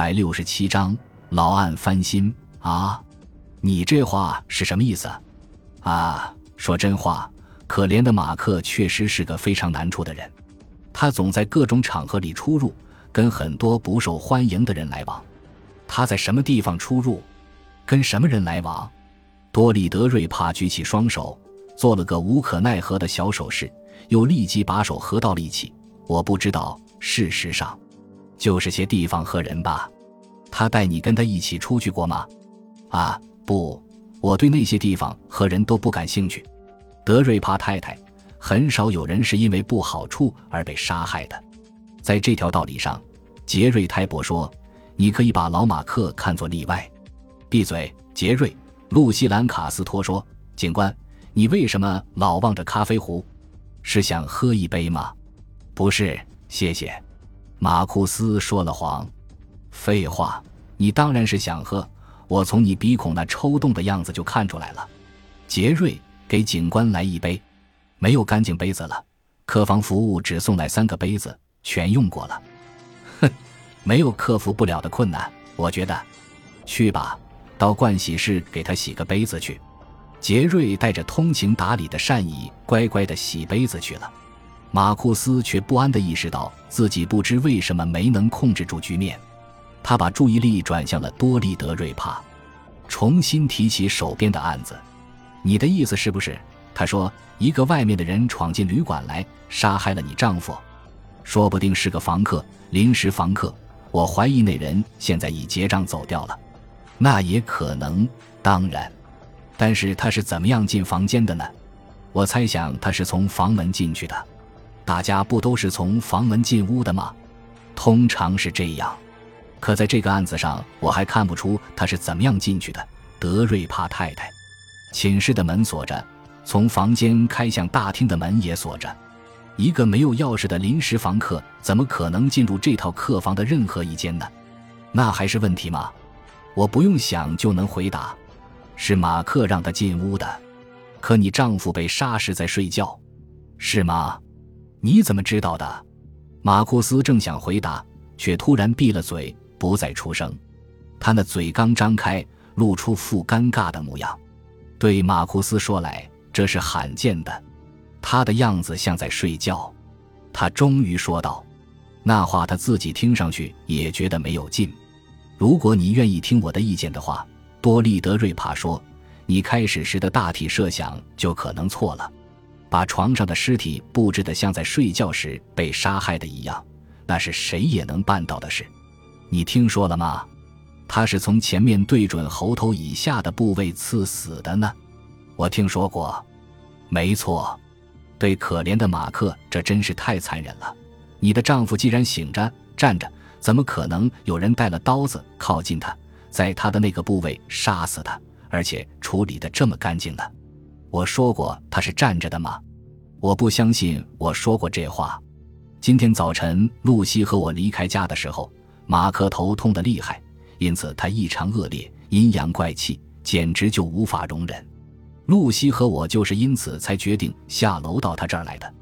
百六十七章老案翻新啊！你这话是什么意思？啊，说真话，可怜的马克确实是个非常难处的人，他总在各种场合里出入，跟很多不受欢迎的人来往。他在什么地方出入？跟什么人来往？多利德瑞帕举起双手，做了个无可奈何的小手势，又立即把手合到了一起。我不知道，事实上。就是些地方和人吧，他带你跟他一起出去过吗？啊，不，我对那些地方和人都不感兴趣。德瑞帕太太，很少有人是因为不好处而被杀害的。在这条道理上，杰瑞泰伯说：“你可以把老马克看作例外。”闭嘴，杰瑞。路西兰卡斯托说：“警官，你为什么老望着咖啡壶？是想喝一杯吗？”不是，谢谢。马库斯说了谎，废话，你当然是想喝。我从你鼻孔那抽动的样子就看出来了。杰瑞，给警官来一杯。没有干净杯子了，客房服务只送来三个杯子，全用过了。哼，没有克服不了的困难，我觉得。去吧，到盥洗室给他洗个杯子去。杰瑞带着通情达理的善意，乖乖的洗杯子去了。马库斯却不安地意识到自己不知为什么没能控制住局面，他把注意力转向了多利德瑞帕，重新提起手边的案子。你的意思是不是？他说，一个外面的人闯进旅馆来，杀害了你丈夫，说不定是个房客，临时房客。我怀疑那人现在已结账走掉了。那也可能，当然。但是他是怎么样进房间的呢？我猜想他是从房门进去的。大家不都是从房门进屋的吗？通常是这样，可在这个案子上，我还看不出他是怎么样进去的。德瑞帕太太，寝室的门锁着，从房间开向大厅的门也锁着。一个没有钥匙的临时房客，怎么可能进入这套客房的任何一间呢？那还是问题吗？我不用想就能回答，是马克让他进屋的。可你丈夫被杀时在睡觉，是吗？你怎么知道的？马库斯正想回答，却突然闭了嘴，不再出声。他那嘴刚张开，露出副尴尬的模样。对马库斯说来，这是罕见的。他的样子像在睡觉。他终于说道：“那话他自己听上去也觉得没有劲。如果你愿意听我的意见的话，多利德瑞帕说，你开始时的大体设想就可能错了。”把床上的尸体布置得像在睡觉时被杀害的一样，那是谁也能办到的事。你听说了吗？他是从前面对准喉头以下的部位刺死的呢。我听说过。没错，对可怜的马克，这真是太残忍了。你的丈夫既然醒着站着，怎么可能有人带了刀子靠近他，在他的那个部位杀死他，而且处理得这么干净呢？我说过他是站着的吗？我不相信我说过这话。今天早晨，露西和我离开家的时候，马克头痛的厉害，因此他异常恶劣，阴阳怪气，简直就无法容忍。露西和我就是因此才决定下楼到他这儿来的。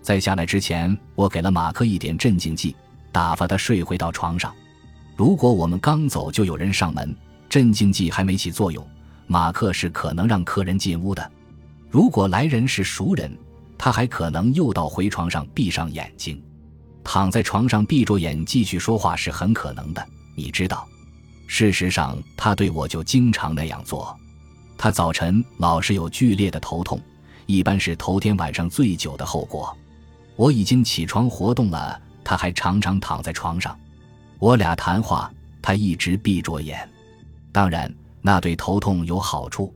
在下来之前，我给了马克一点镇静剂，打发他睡回到床上。如果我们刚走就有人上门，镇静剂还没起作用，马克是可能让客人进屋的。如果来人是熟人，他还可能又到回床上闭上眼睛，躺在床上闭着眼继续说话是很可能的。你知道，事实上他对我就经常那样做。他早晨老是有剧烈的头痛，一般是头天晚上醉酒的后果。我已经起床活动了，他还常常躺在床上。我俩谈话，他一直闭着眼。当然，那对头痛有好处。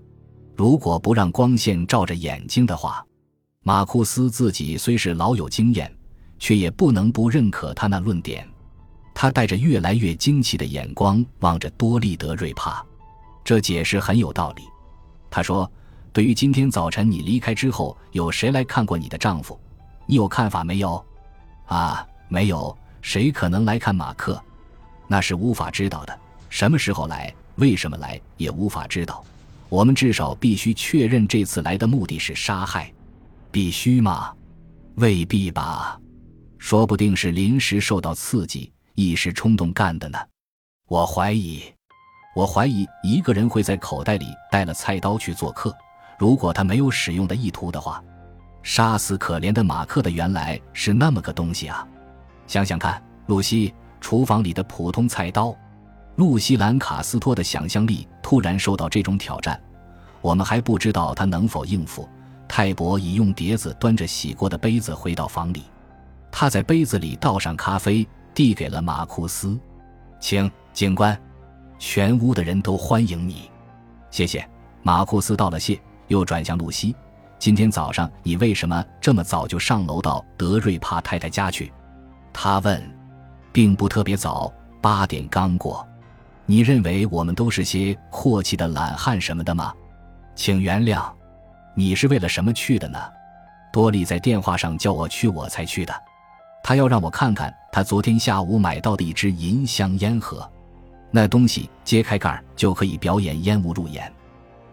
如果不让光线照着眼睛的话，马库斯自己虽是老有经验，却也不能不认可他那论点。他带着越来越惊奇的眼光望着多利德瑞帕，这解释很有道理。他说：“对于今天早晨你离开之后，有谁来看过你的丈夫？你有看法没有？”“啊，没有。谁可能来看马克？那是无法知道的。什么时候来，为什么来，也无法知道。”我们至少必须确认这次来的目的是杀害，必须吗？未必吧，说不定是临时受到刺激，一时冲动干的呢。我怀疑，我怀疑一个人会在口袋里带了菜刀去做客。如果他没有使用的意图的话，杀死可怜的马克的原来是那么个东西啊！想想看，露西，厨房里的普通菜刀。露西兰卡斯托的想象力突然受到这种挑战，我们还不知道他能否应付。泰伯已用碟子端着洗过的杯子回到房里，他在杯子里倒上咖啡，递给了马库斯，请警官，全屋的人都欢迎你，谢谢。马库斯道了谢，又转向露西：“今天早上你为什么这么早就上楼到德瑞帕太太家去？”他问：“并不特别早，八点刚过。”你认为我们都是些阔气的懒汉什么的吗？请原谅，你是为了什么去的呢？多利在电话上叫我去，我才去的。他要让我看看他昨天下午买到的一支银香烟盒，那东西揭开盖儿就可以表演烟雾入眼。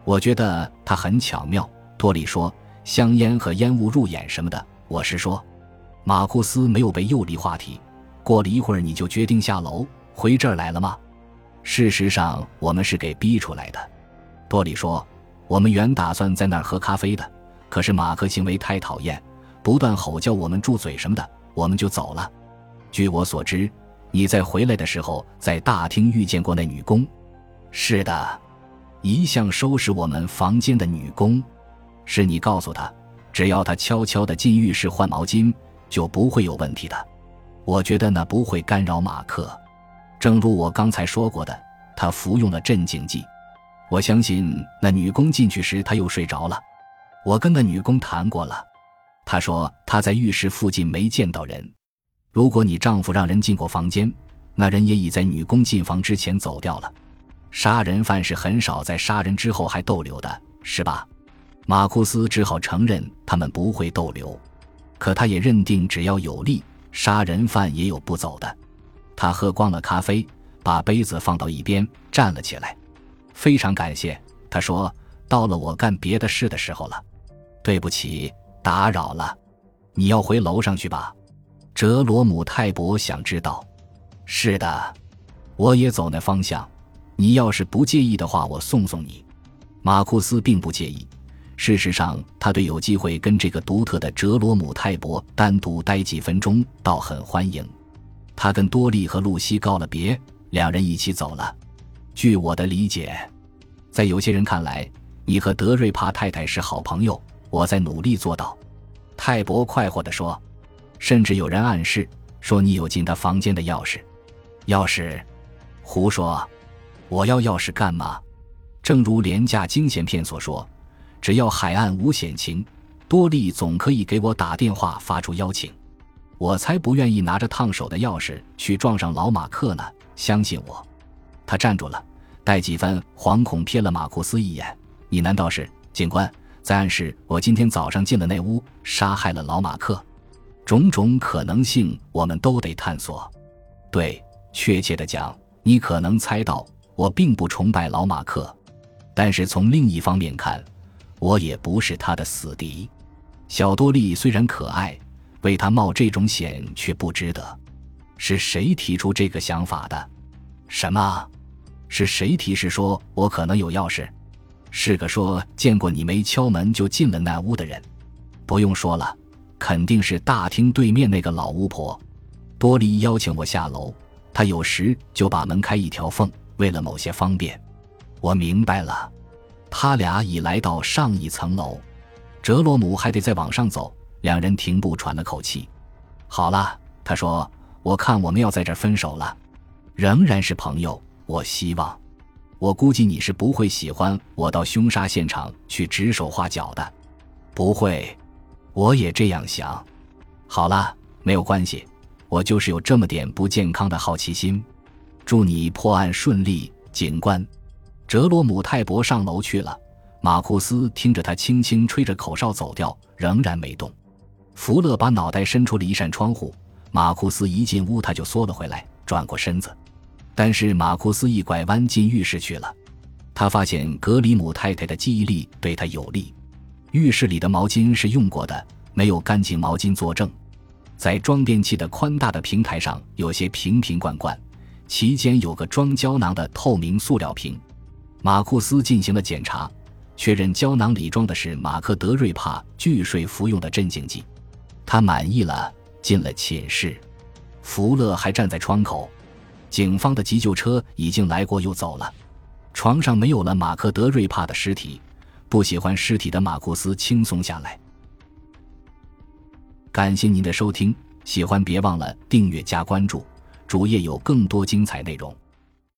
我觉得它很巧妙。多利说：“香烟和烟雾入眼什么的。”我是说，马库斯没有被诱离话题。过了一会儿，你就决定下楼回这儿来了吗？事实上，我们是给逼出来的。多里说：“我们原打算在那儿喝咖啡的，可是马克行为太讨厌，不断吼叫我们住嘴什么的，我们就走了。”据我所知，你在回来的时候在大厅遇见过那女工。是的，一向收拾我们房间的女工。是你告诉她，只要她悄悄地进浴室换毛巾，就不会有问题的。我觉得那不会干扰马克。正如我刚才说过的，他服用了镇静剂。我相信那女工进去时他又睡着了。我跟那女工谈过了，她说她在浴室附近没见到人。如果你丈夫让人进过房间，那人也已在女工进房之前走掉了。杀人犯是很少在杀人之后还逗留的，是吧？马库斯只好承认他们不会逗留，可他也认定只要有利，杀人犯也有不走的。他喝光了咖啡，把杯子放到一边，站了起来。非常感谢，他说：“到了我干别的事的时候了。”对不起，打扰了。你要回楼上去吧？哲罗姆泰伯想知道。是的，我也走那方向。你要是不介意的话，我送送你。马库斯并不介意。事实上，他对有机会跟这个独特的哲罗姆泰伯单独待几分钟，倒很欢迎。他跟多莉和露西告了别，两人一起走了。据我的理解，在有些人看来，你和德瑞帕太太是好朋友。我在努力做到。泰伯快活地说，甚至有人暗示说你有进他房间的钥匙。钥匙？胡说！我要钥匙干嘛？正如廉价惊险片所说，只要海岸无险情，多莉总可以给我打电话发出邀请。我才不愿意拿着烫手的钥匙去撞上老马克呢！相信我。他站住了，带几分惶恐瞥了马库斯一眼。你难道是警官在暗示我今天早上进了那屋，杀害了老马克？种种可能性我们都得探索。对，确切的讲，你可能猜到我并不崇拜老马克，但是从另一方面看，我也不是他的死敌。小多利虽然可爱。为他冒这种险却不值得，是谁提出这个想法的？什么？是谁提示说我可能有钥匙？是个说见过你没敲门就进了那屋的人。不用说了，肯定是大厅对面那个老巫婆。多莉邀请我下楼，她有时就把门开一条缝，为了某些方便。我明白了，他俩已来到上一层楼，哲罗姆还得再往上走。两人停步，喘了口气。好了，他说：“我看我们要在这儿分手了，仍然是朋友。我希望，我估计你是不会喜欢我到凶杀现场去指手画脚的。不会，我也这样想。好了，没有关系，我就是有这么点不健康的好奇心。祝你破案顺利，警官。”哲罗姆泰伯上楼去了。马库斯听着他轻轻吹着口哨走掉，仍然没动。福勒把脑袋伸出了一扇窗户，马库斯一进屋，他就缩了回来，转过身子。但是马库斯一拐弯进浴室去了，他发现格里姆太太的记忆力对他有利。浴室里的毛巾是用过的，没有干净毛巾作证。在装电器的宽大的平台上，有些瓶瓶罐罐，其间有个装胶囊的透明塑料瓶。马库斯进行了检查，确认胶囊里装的是马克德瑞帕拒睡服用的镇静剂。他满意了，进了寝室。福勒还站在窗口。警方的急救车已经来过又走了。床上没有了马克德瑞帕的尸体。不喜欢尸体的马库斯轻松下来。感谢您的收听，喜欢别忘了订阅加关注，主页有更多精彩内容。